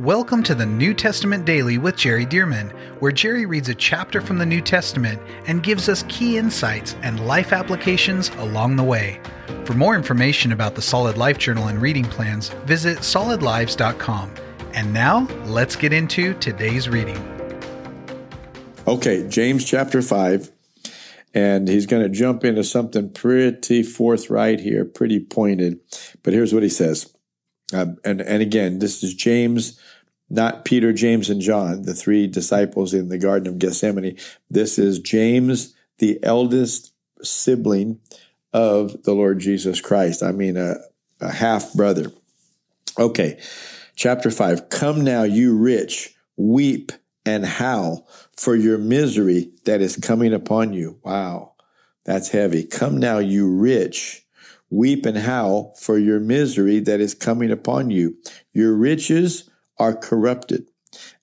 Welcome to the New Testament Daily with Jerry Dirmann, where Jerry reads a chapter from the New Testament and gives us key insights and life applications along the way. For more information about the Solid Life Journal and reading plans, visit solidlives.com. And now, let's get into today's reading. Okay, James chapter 5. And he's going to jump into something pretty forthright here, pretty pointed. But here's what he says. Uh, and, and again, this is James, not Peter, James, and John, the three disciples in the Garden of Gethsemane. This is James, the eldest sibling of the Lord Jesus Christ. I mean, a, a half brother. Okay, chapter 5. Come now, you rich, weep and howl for your misery that is coming upon you. Wow, that's heavy. Come now, you rich Weep and howl for your misery that is coming upon you. Your riches are corrupted,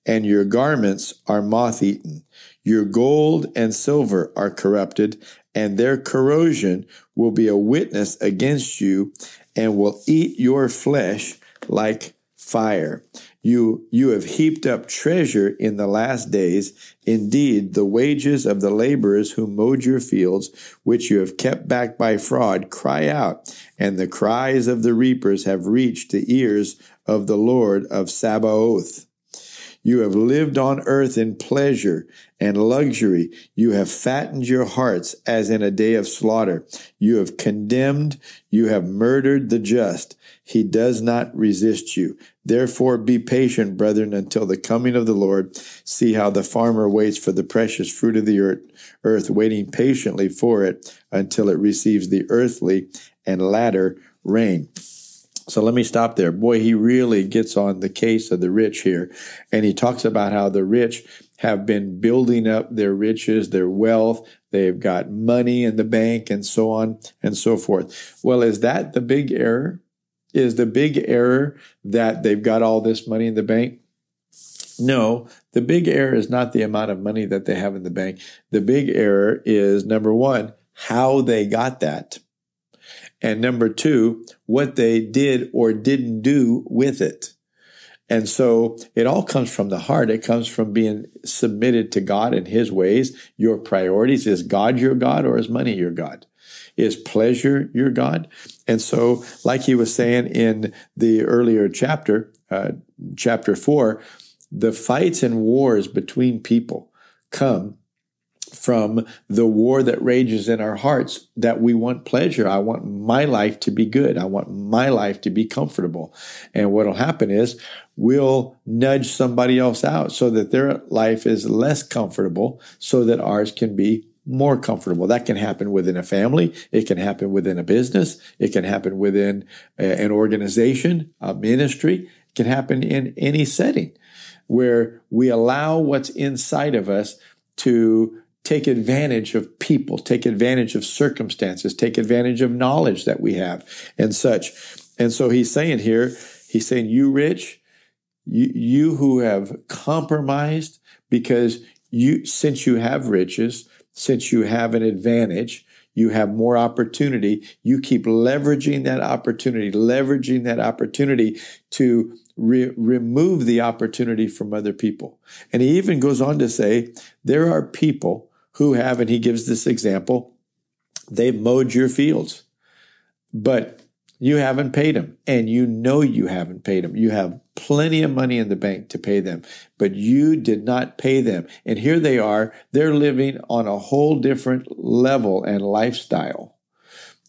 and your garments are moth eaten. Your gold and silver are corrupted, and their corrosion will be a witness against you and will eat your flesh like fire. You, you have heaped up treasure in the last days. Indeed, the wages of the laborers who mowed your fields, which you have kept back by fraud, cry out, and the cries of the reapers have reached the ears of the Lord of Sabaoth. You have lived on earth in pleasure and luxury. You have fattened your hearts as in a day of slaughter. You have condemned, you have murdered the just. He does not resist you. Therefore, be patient, brethren, until the coming of the Lord. See how the farmer waits for the precious fruit of the earth, earth, waiting patiently for it until it receives the earthly and latter rain. So let me stop there. Boy, he really gets on the case of the rich here. And he talks about how the rich have been building up their riches, their wealth. They've got money in the bank and so on and so forth. Well, is that the big error? Is the big error that they've got all this money in the bank? No, the big error is not the amount of money that they have in the bank. The big error is number one, how they got that. And number two, what they did or didn't do with it. And so it all comes from the heart. It comes from being submitted to God and His ways. Your priorities is God your God or is money your God? Is pleasure your God? And so, like he was saying in the earlier chapter, uh, chapter four, the fights and wars between people come from the war that rages in our hearts that we want pleasure. I want my life to be good. I want my life to be comfortable. And what'll happen is we'll nudge somebody else out so that their life is less comfortable so that ours can be more comfortable. That can happen within a family. It can happen within a business. It can happen within uh, an organization, a ministry. It can happen in any setting where we allow what's inside of us to take advantage of people, take advantage of circumstances, take advantage of knowledge that we have and such. And so he's saying here, he's saying, you rich, you, you who have compromised because you, since you have riches, since you have an advantage, you have more opportunity. You keep leveraging that opportunity, leveraging that opportunity to re- remove the opportunity from other people. And he even goes on to say, there are people who have, and he gives this example, they've mowed your fields, but you haven't paid them and you know you haven't paid them. You have plenty of money in the bank to pay them, but you did not pay them. And here they are, they're living on a whole different level and lifestyle.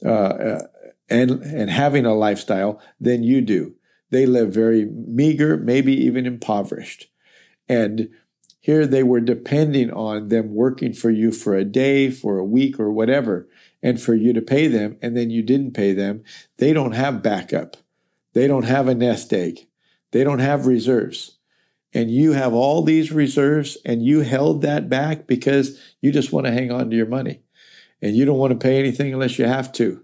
Uh, uh and, and having a lifestyle than you do. They live very meager, maybe even impoverished. And here they were depending on them working for you for a day, for a week, or whatever, and for you to pay them, and then you didn't pay them. They don't have backup. They don't have a nest egg. They don't have reserves. And you have all these reserves, and you held that back because you just want to hang on to your money. And you don't want to pay anything unless you have to.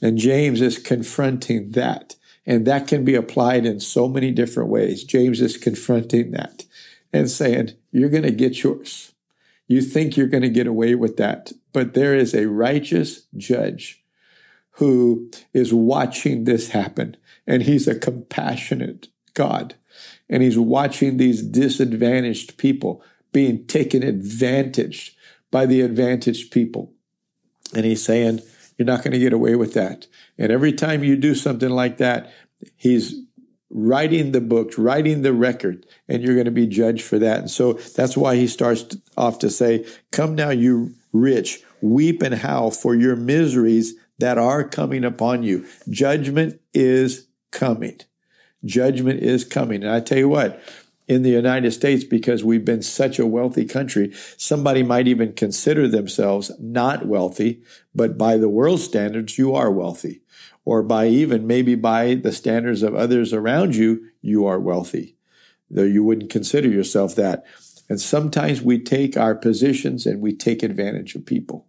And James is confronting that. And that can be applied in so many different ways. James is confronting that and saying, You're going to get yours. You think you're going to get away with that, but there is a righteous judge who is watching this happen, and he's a compassionate God. and he's watching these disadvantaged people being taken advantage by the advantaged people. And he's saying, You're not going to get away with that. And every time you do something like that, he's writing the books, writing the record, and you're going to be judged for that. And so that's why he starts off to say, Come now, you rich, weep and howl for your miseries that are coming upon you. Judgment is coming. Judgment is coming. And I tell you what, in the United States, because we've been such a wealthy country, somebody might even consider themselves not wealthy, but by the world standards, you are wealthy. Or by even maybe by the standards of others around you, you are wealthy, though you wouldn't consider yourself that. And sometimes we take our positions and we take advantage of people.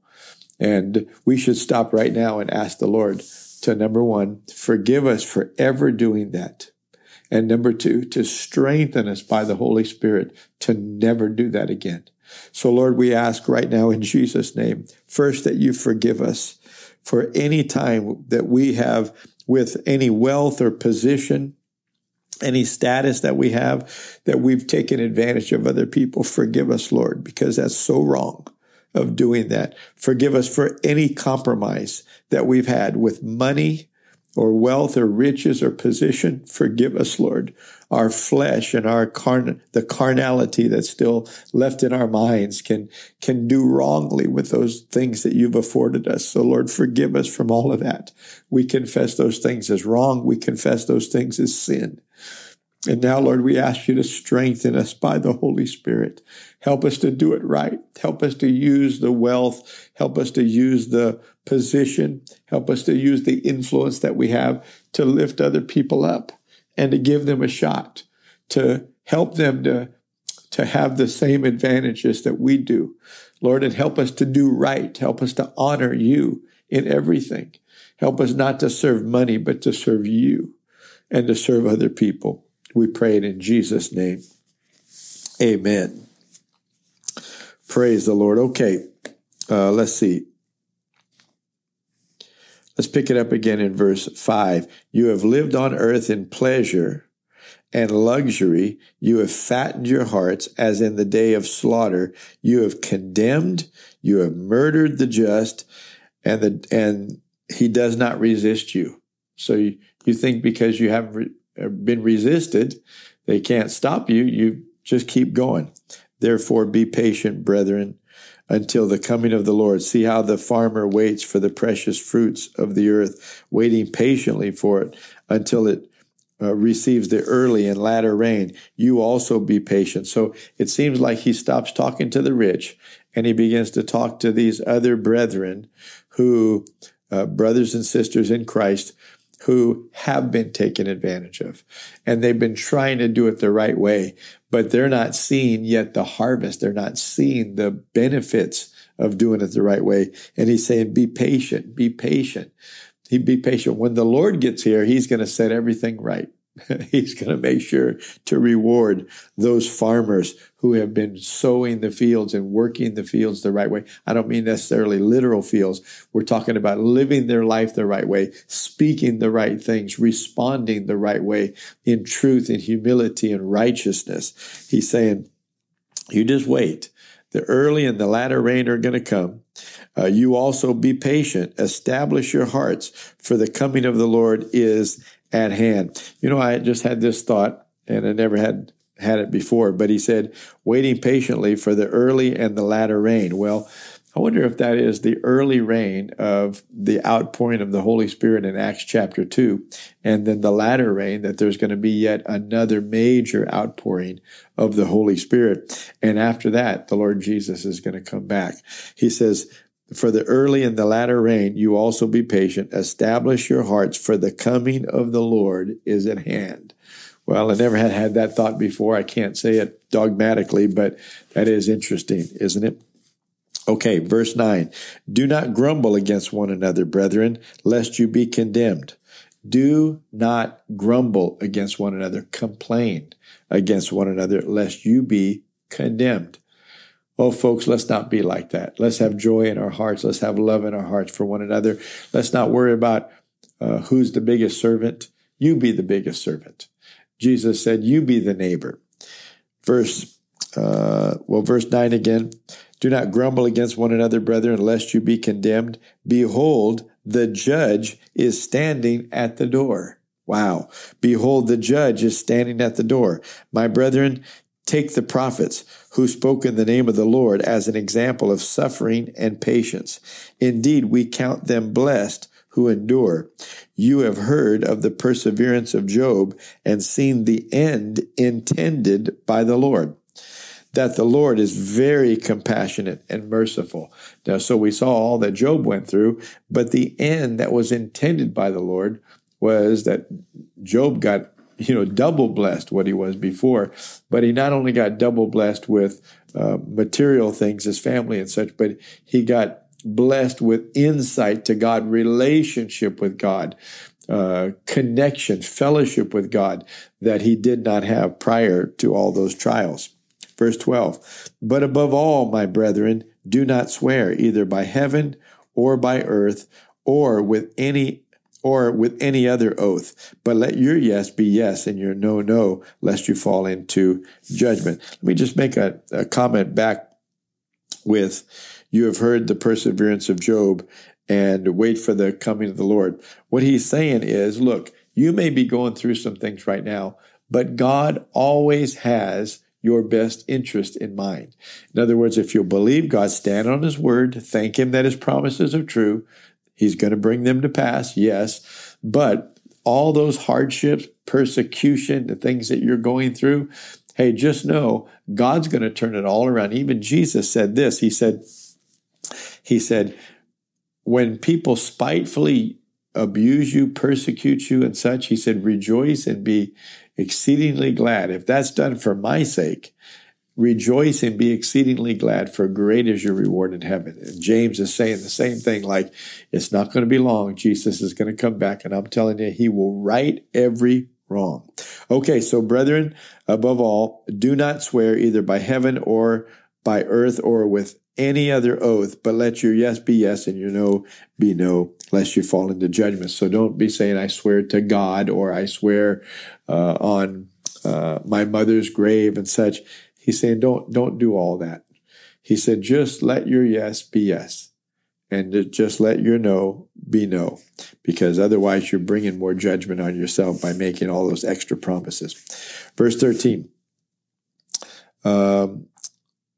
And we should stop right now and ask the Lord to number one, forgive us for ever doing that. And number two, to strengthen us by the Holy Spirit to never do that again. So, Lord, we ask right now in Jesus' name, first that you forgive us for any time that we have with any wealth or position, any status that we have, that we've taken advantage of other people. Forgive us, Lord, because that's so wrong of doing that. Forgive us for any compromise that we've had with money, or wealth or riches or position, forgive us, Lord. Our flesh and our carn, the carnality that's still left in our minds can, can do wrongly with those things that you've afforded us. So Lord, forgive us from all of that. We confess those things as wrong. We confess those things as sin. And now, Lord, we ask you to strengthen us by the Holy Spirit. Help us to do it right. Help us to use the wealth. Help us to use the position. Help us to use the influence that we have to lift other people up and to give them a shot, to help them to, to have the same advantages that we do. Lord, and help us to do right. Help us to honor you in everything. Help us not to serve money, but to serve you and to serve other people. We pray it in Jesus' name. Amen. Praise the Lord. Okay, uh, let's see. Let's pick it up again in verse 5. You have lived on earth in pleasure and luxury. You have fattened your hearts as in the day of slaughter. You have condemned, you have murdered the just, and the and he does not resist you. So you, you think because you haven't re- uh, been resisted, they can't stop you. You just keep going. Therefore, be patient, brethren, until the coming of the Lord. See how the farmer waits for the precious fruits of the earth, waiting patiently for it until it uh, receives the early and latter rain. You also be patient. So it seems like he stops talking to the rich and he begins to talk to these other brethren who, uh, brothers and sisters in Christ, who have been taken advantage of. And they've been trying to do it the right way, but they're not seeing yet the harvest. They're not seeing the benefits of doing it the right way. And he's saying, be patient, be patient. He'd be patient. When the Lord gets here, he's going to set everything right. He's going to make sure to reward those farmers who have been sowing the fields and working the fields the right way. I don't mean necessarily literal fields. We're talking about living their life the right way, speaking the right things, responding the right way in truth, in humility, and righteousness. He's saying, you just wait. The early and the latter rain are going to come. Uh, you also be patient. Establish your hearts, for the coming of the Lord is at hand. You know, I just had this thought, and I never had had it before, but he said, waiting patiently for the early and the latter rain. Well, I wonder if that is the early rain of the outpouring of the Holy Spirit in Acts chapter 2, and then the latter rain that there's going to be yet another major outpouring of the Holy Spirit. And after that, the Lord Jesus is going to come back. He says, for the early and the latter rain, you also be patient. Establish your hearts, for the coming of the Lord is at hand. Well, I never had had that thought before. I can't say it dogmatically, but that is interesting, isn't it? Okay, verse 9. Do not grumble against one another, brethren, lest you be condemned. Do not grumble against one another, complain against one another, lest you be condemned. Oh, folks, let's not be like that. Let's have joy in our hearts. Let's have love in our hearts for one another. Let's not worry about uh, who's the biggest servant. You be the biggest servant. Jesus said, You be the neighbor. Verse, uh, well, verse 9 again. Do not grumble against one another, brethren, lest you be condemned. Behold, the judge is standing at the door. Wow. Behold, the judge is standing at the door. My brethren, take the prophets who spoke in the name of the Lord as an example of suffering and patience. Indeed, we count them blessed who endure. You have heard of the perseverance of Job and seen the end intended by the Lord. That the Lord is very compassionate and merciful. Now, so we saw all that Job went through, but the end that was intended by the Lord was that Job got, you know, double blessed what he was before, but he not only got double blessed with uh, material things, his family and such, but he got blessed with insight to God, relationship with God, uh, connection, fellowship with God that he did not have prior to all those trials. Verse 12, but above all, my brethren, do not swear either by heaven or by earth or with any or with any other oath, but let your yes be yes and your no no, lest you fall into judgment. Let me just make a, a comment back with you have heard the perseverance of Job and wait for the coming of the Lord. What he's saying is, look, you may be going through some things right now, but God always has your best interest in mind. In other words, if you believe God, stand on his word, thank him that his promises are true. He's going to bring them to pass, yes. But all those hardships, persecution, the things that you're going through, hey, just know God's going to turn it all around. Even Jesus said this. He said, he said, when people spitefully abuse you, persecute you, and such, he said, rejoice and be exceedingly glad. If that's done for my sake, rejoice and be exceedingly glad, for great is your reward in heaven. And James is saying the same thing, like, it's not going to be long. Jesus is going to come back, and I'm telling you, he will right every wrong. Okay, so brethren, above all, do not swear either by heaven or by earth or with any other oath, but let your yes be yes and your no be no, lest you fall into judgment. So don't be saying, I swear to God or I swear uh, on uh, my mother's grave and such. He's saying, don't, don't do all that. He said, just let your yes be yes and just let your no be no, because otherwise you're bringing more judgment on yourself by making all those extra promises. Verse 13. Um,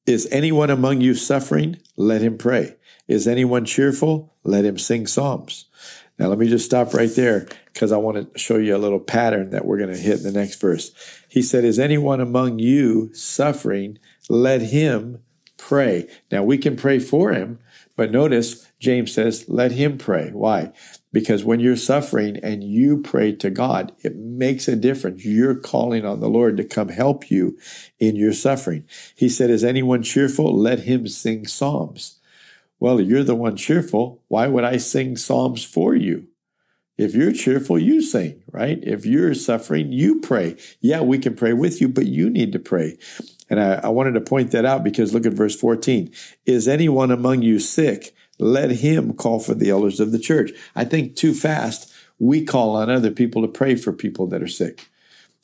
is anyone among you suffering? Let him pray. Is anyone cheerful? Let him sing psalms. Now, let me just stop right there because I want to show you a little pattern that we're going to hit in the next verse. He said, Is anyone among you suffering? Let him pray. Now, we can pray for him, but notice James says, Let him pray. Why? Because when you're suffering and you pray to God, it makes a difference. You're calling on the Lord to come help you in your suffering. He said, Is anyone cheerful? Let him sing psalms. Well, you're the one cheerful. Why would I sing psalms for you? If you're cheerful, you sing, right? If you're suffering, you pray. Yeah, we can pray with you, but you need to pray. And I, I wanted to point that out because look at verse 14. Is anyone among you sick? let him call for the elders of the church. I think too fast, we call on other people to pray for people that are sick.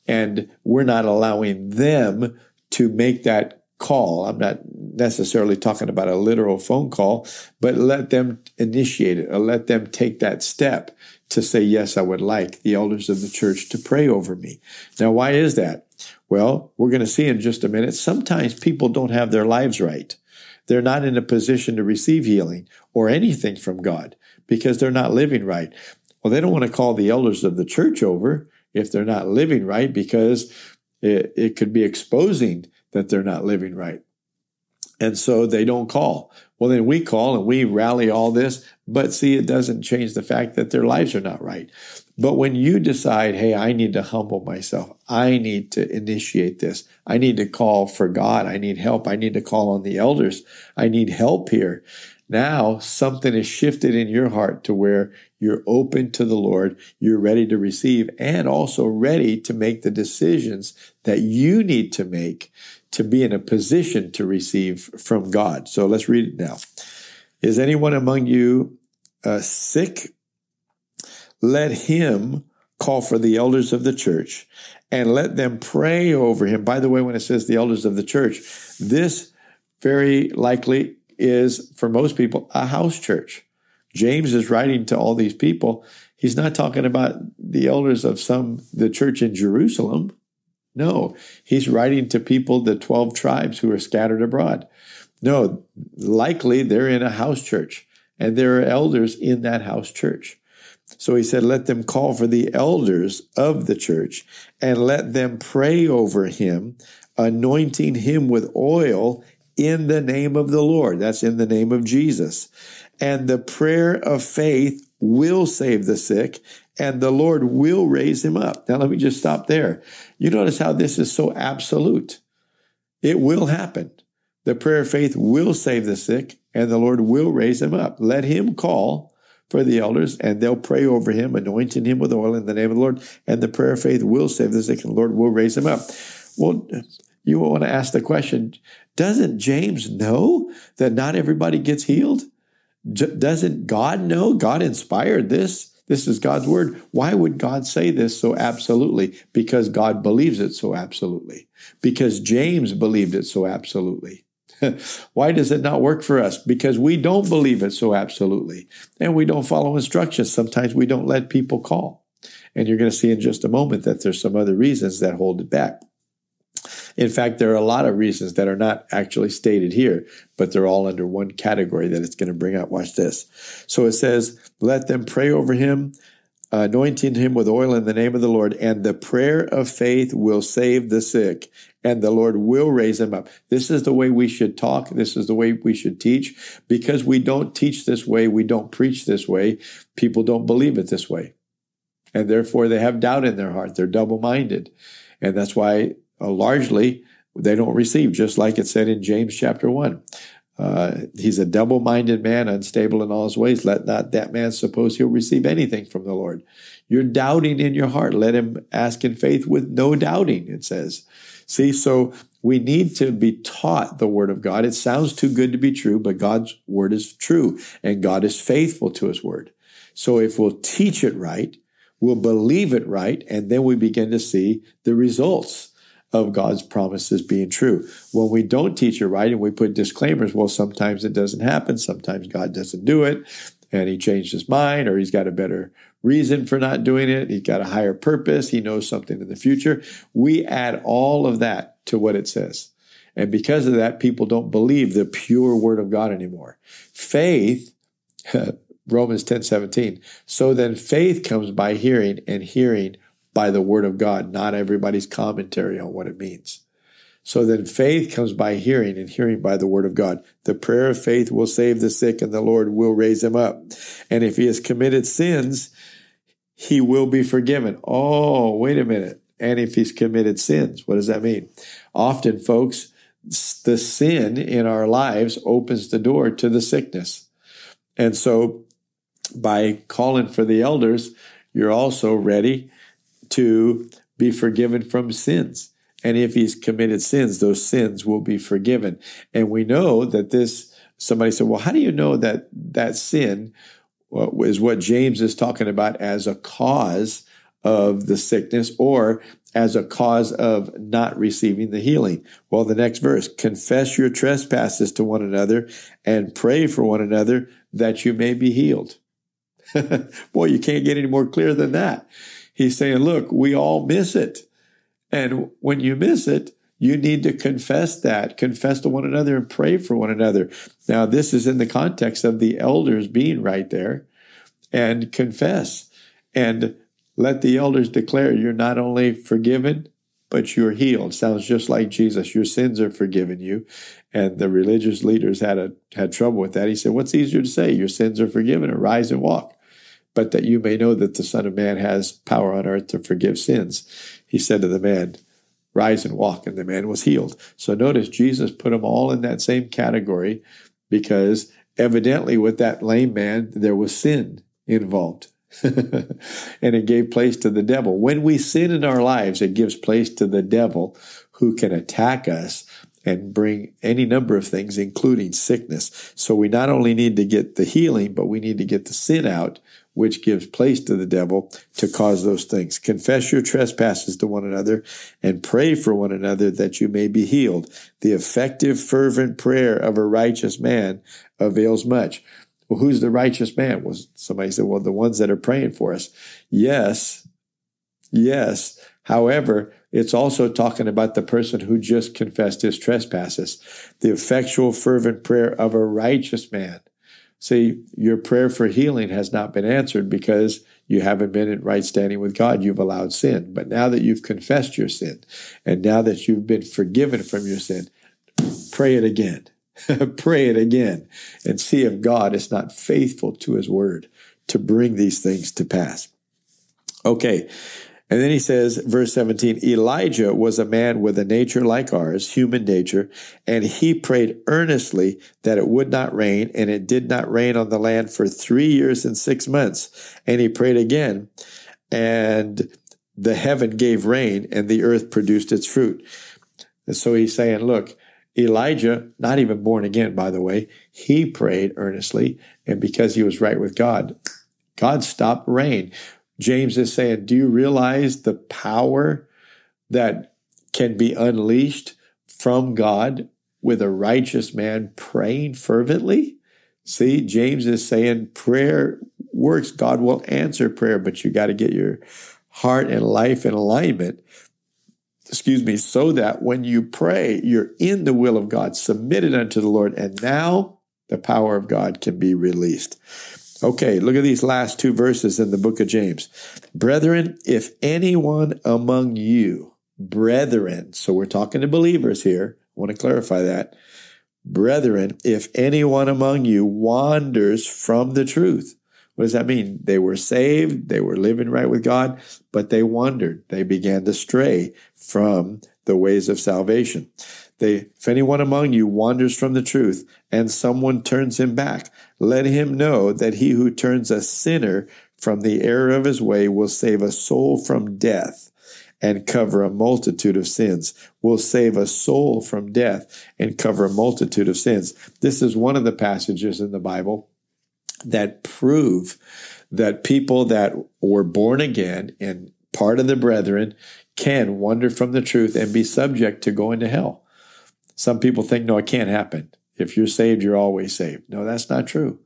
And we're not allowing them to make that call. I'm not necessarily talking about a literal phone call, but let them initiate it or let them take that step to say, yes, I would like the elders of the church to pray over me. Now, why is that? Well, we're going to see in just a minute. Sometimes people don't have their lives right they're not in a position to receive healing or anything from God because they're not living right. Well, they don't want to call the elders of the church over if they're not living right because it, it could be exposing that they're not living right. And so they don't call. Well, then we call and we rally all this, but see, it doesn't change the fact that their lives are not right. But when you decide, hey, I need to humble myself, I need to initiate this, I need to call for God, I need help, I need to call on the elders, I need help here. Now something is shifted in your heart to where you're open to the Lord, you're ready to receive, and also ready to make the decisions that you need to make to be in a position to receive from God. So let's read it now. Is anyone among you uh, sick? let him call for the elders of the church and let them pray over him. By the way, when it says the elders of the church, this very likely is, for most people, a house church. James is writing to all these people. He's not talking about the elders of some, the church in Jerusalem. No, he's writing to people, the 12 tribes who are scattered abroad. No, likely they're in a house church and there are elders in that house church. So he said, Let them call for the elders of the church and let them pray over him, anointing him with oil in the name of the Lord. That's in the name of Jesus. And the prayer of faith will save the sick, and the Lord will raise him up. Now, let me just stop there. You notice how this is so absolute. It will happen. The prayer of faith will save the sick, and the Lord will raise him up. Let him call for the elders, and they'll pray over him, anointing him with oil in the name of the Lord. And the prayer of faith will save the sick, and the Lord will raise him up. Well, you want to ask the question doesn't James know that not everybody gets healed? doesn't God know? God inspired this. This is God's word. Why would God say this so absolutely? Because God believes it so absolutely. Because James believed it so absolutely. Why does it not work for us? Because we don't believe it so absolutely. And we don't follow instructions. Sometimes we don't let people call. And you're going to see in just a moment that there's some other reasons that hold it back. In fact, there are a lot of reasons that are not actually stated here, but they're all under one category that it's going to bring up. Watch this. So it says, Let them pray over him, anointing him with oil in the name of the Lord, and the prayer of faith will save the sick, and the Lord will raise him up. This is the way we should talk. This is the way we should teach. Because we don't teach this way, we don't preach this way, people don't believe it this way. And therefore, they have doubt in their heart. They're double minded. And that's why uh, largely they don't receive, just like it said in James chapter 1. Uh, he's a double minded man, unstable in all his ways. Let not that man suppose he'll receive anything from the Lord. You're doubting in your heart. Let him ask in faith with no doubting, it says. See, so we need to be taught the word of God. It sounds too good to be true, but God's word is true and God is faithful to his word. So if we'll teach it right, we'll believe it right, and then we begin to see the results of God's promises being true. When we don't teach it right and we put disclaimers, well, sometimes it doesn't happen. Sometimes God doesn't do it and he changed his mind or he's got a better reason for not doing it. He's got a higher purpose. He knows something in the future. We add all of that to what it says. And because of that, people don't believe the pure word of God anymore. Faith, Romans 10 17. So then faith comes by hearing and hearing by the word of God, not everybody's commentary on what it means. So then faith comes by hearing and hearing by the word of God. The prayer of faith will save the sick and the Lord will raise him up. And if he has committed sins, he will be forgiven. Oh, wait a minute. And if he's committed sins, what does that mean? Often, folks, the sin in our lives opens the door to the sickness. And so by calling for the elders, you're also ready to be forgiven from sins. And if he's committed sins, those sins will be forgiven. And we know that this, somebody said, well, how do you know that that sin uh, is what James is talking about as a cause of the sickness or as a cause of not receiving the healing? Well, the next verse, confess your trespasses to one another and pray for one another that you may be healed. Boy, you can't get any more clear than that. He's saying, look, we all miss it. And when you miss it, you need to confess that, confess to one another and pray for one another. Now, this is in the context of the elders being right there and confess and let the elders declare you're not only forgiven, but you're healed. Sounds just like Jesus. Your sins are forgiven you. And the religious leaders had a, had trouble with that. He said, What's easier to say? Your sins are forgiven, or rise and walk but that you may know that the Son of Man has power on earth to forgive sins. He said to the man, Rise and walk, and the man was healed. So notice Jesus put them all in that same category because evidently with that lame man, there was sin involved. and it gave place to the devil. When we sin in our lives, it gives place to the devil who can attack us and bring any number of things, including sickness. So we not only need to get the healing, but we need to get the sin out which gives place to the devil to cause those things. Confess your trespasses to one another and pray for one another that you may be healed. The effective, fervent prayer of a righteous man avails much. Well, who's the righteous man? Well, somebody said, well, the ones that are praying for us. Yes. Yes. However, it's also talking about the person who just confessed his trespasses. The effectual, fervent prayer of a righteous man. See, your prayer for healing has not been answered because you haven't been in right standing with God. You've allowed sin. But now that you've confessed your sin and now that you've been forgiven from your sin, pray it again. pray it again and see if God is not faithful to his word to bring these things to pass. Okay. And then he says, verse 17, Elijah was a man with a nature like ours, human nature, and he prayed earnestly that it would not rain, and it did not rain on the land for three years and six months. And he prayed again, and the heaven gave rain, and the earth produced its fruit. And so he's saying, look, Elijah, not even born again, by the way, he prayed earnestly, and because he was right with God, God stopped rain. James is saying, Do you realize the power that can be unleashed from God with a righteous man praying fervently? See, James is saying prayer works. God will answer prayer, but you got to get your heart and life in alignment. Excuse me, so that when you pray, you're in the will of God, submitted unto the Lord, and now the power of God can be released. Okay, look at these last two verses in the book of James. Brethren, if anyone among you, brethren, so we're talking to believers here, I want to clarify that. Brethren, if anyone among you wanders from the truth, what does that mean? They were saved, they were living right with God, but they wandered. They began to stray from the ways of salvation. They, if anyone among you wanders from the truth and someone turns him back, let him know that he who turns a sinner from the error of his way will save a soul from death and cover a multitude of sins. Will save a soul from death and cover a multitude of sins. This is one of the passages in the Bible that prove that people that were born again and part of the brethren can wander from the truth and be subject to going to hell. Some people think, no, it can't happen. If you're saved, you're always saved. No, that's not true.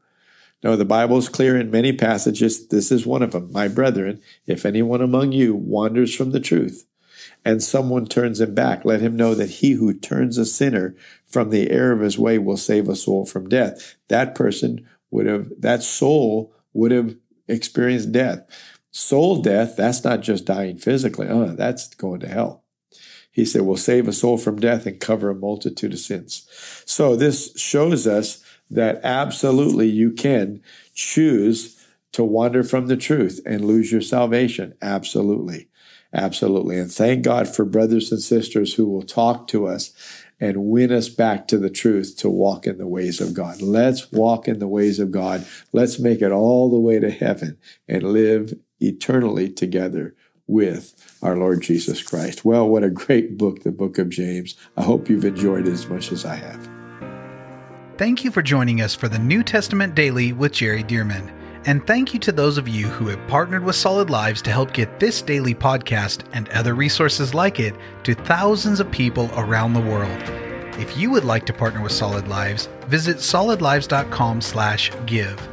No, the Bible is clear in many passages. This is one of them. My brethren, if anyone among you wanders from the truth and someone turns him back, let him know that he who turns a sinner from the error of his way will save a soul from death. That person would have, that soul would have experienced death. Soul death, that's not just dying physically. Uh, that's going to hell. He said, will save a soul from death and cover a multitude of sins. So this shows us that absolutely you can choose to wander from the truth and lose your salvation. Absolutely. Absolutely. And thank God for brothers and sisters who will talk to us and win us back to the truth to walk in the ways of God. Let's walk in the ways of God. Let's make it all the way to heaven and live eternally together with our Lord Jesus Christ. Well, what a great book, the book of James. I hope you've enjoyed it as much as I have. Thank you for joining us for the New Testament Daily with Jerry Dirmann. And thank you to those of you who have partnered with Solid Lives to help get this daily podcast and other resources like it to thousands of people around the world. If you would like to partner with Solid Lives, visit solidlives.com/give.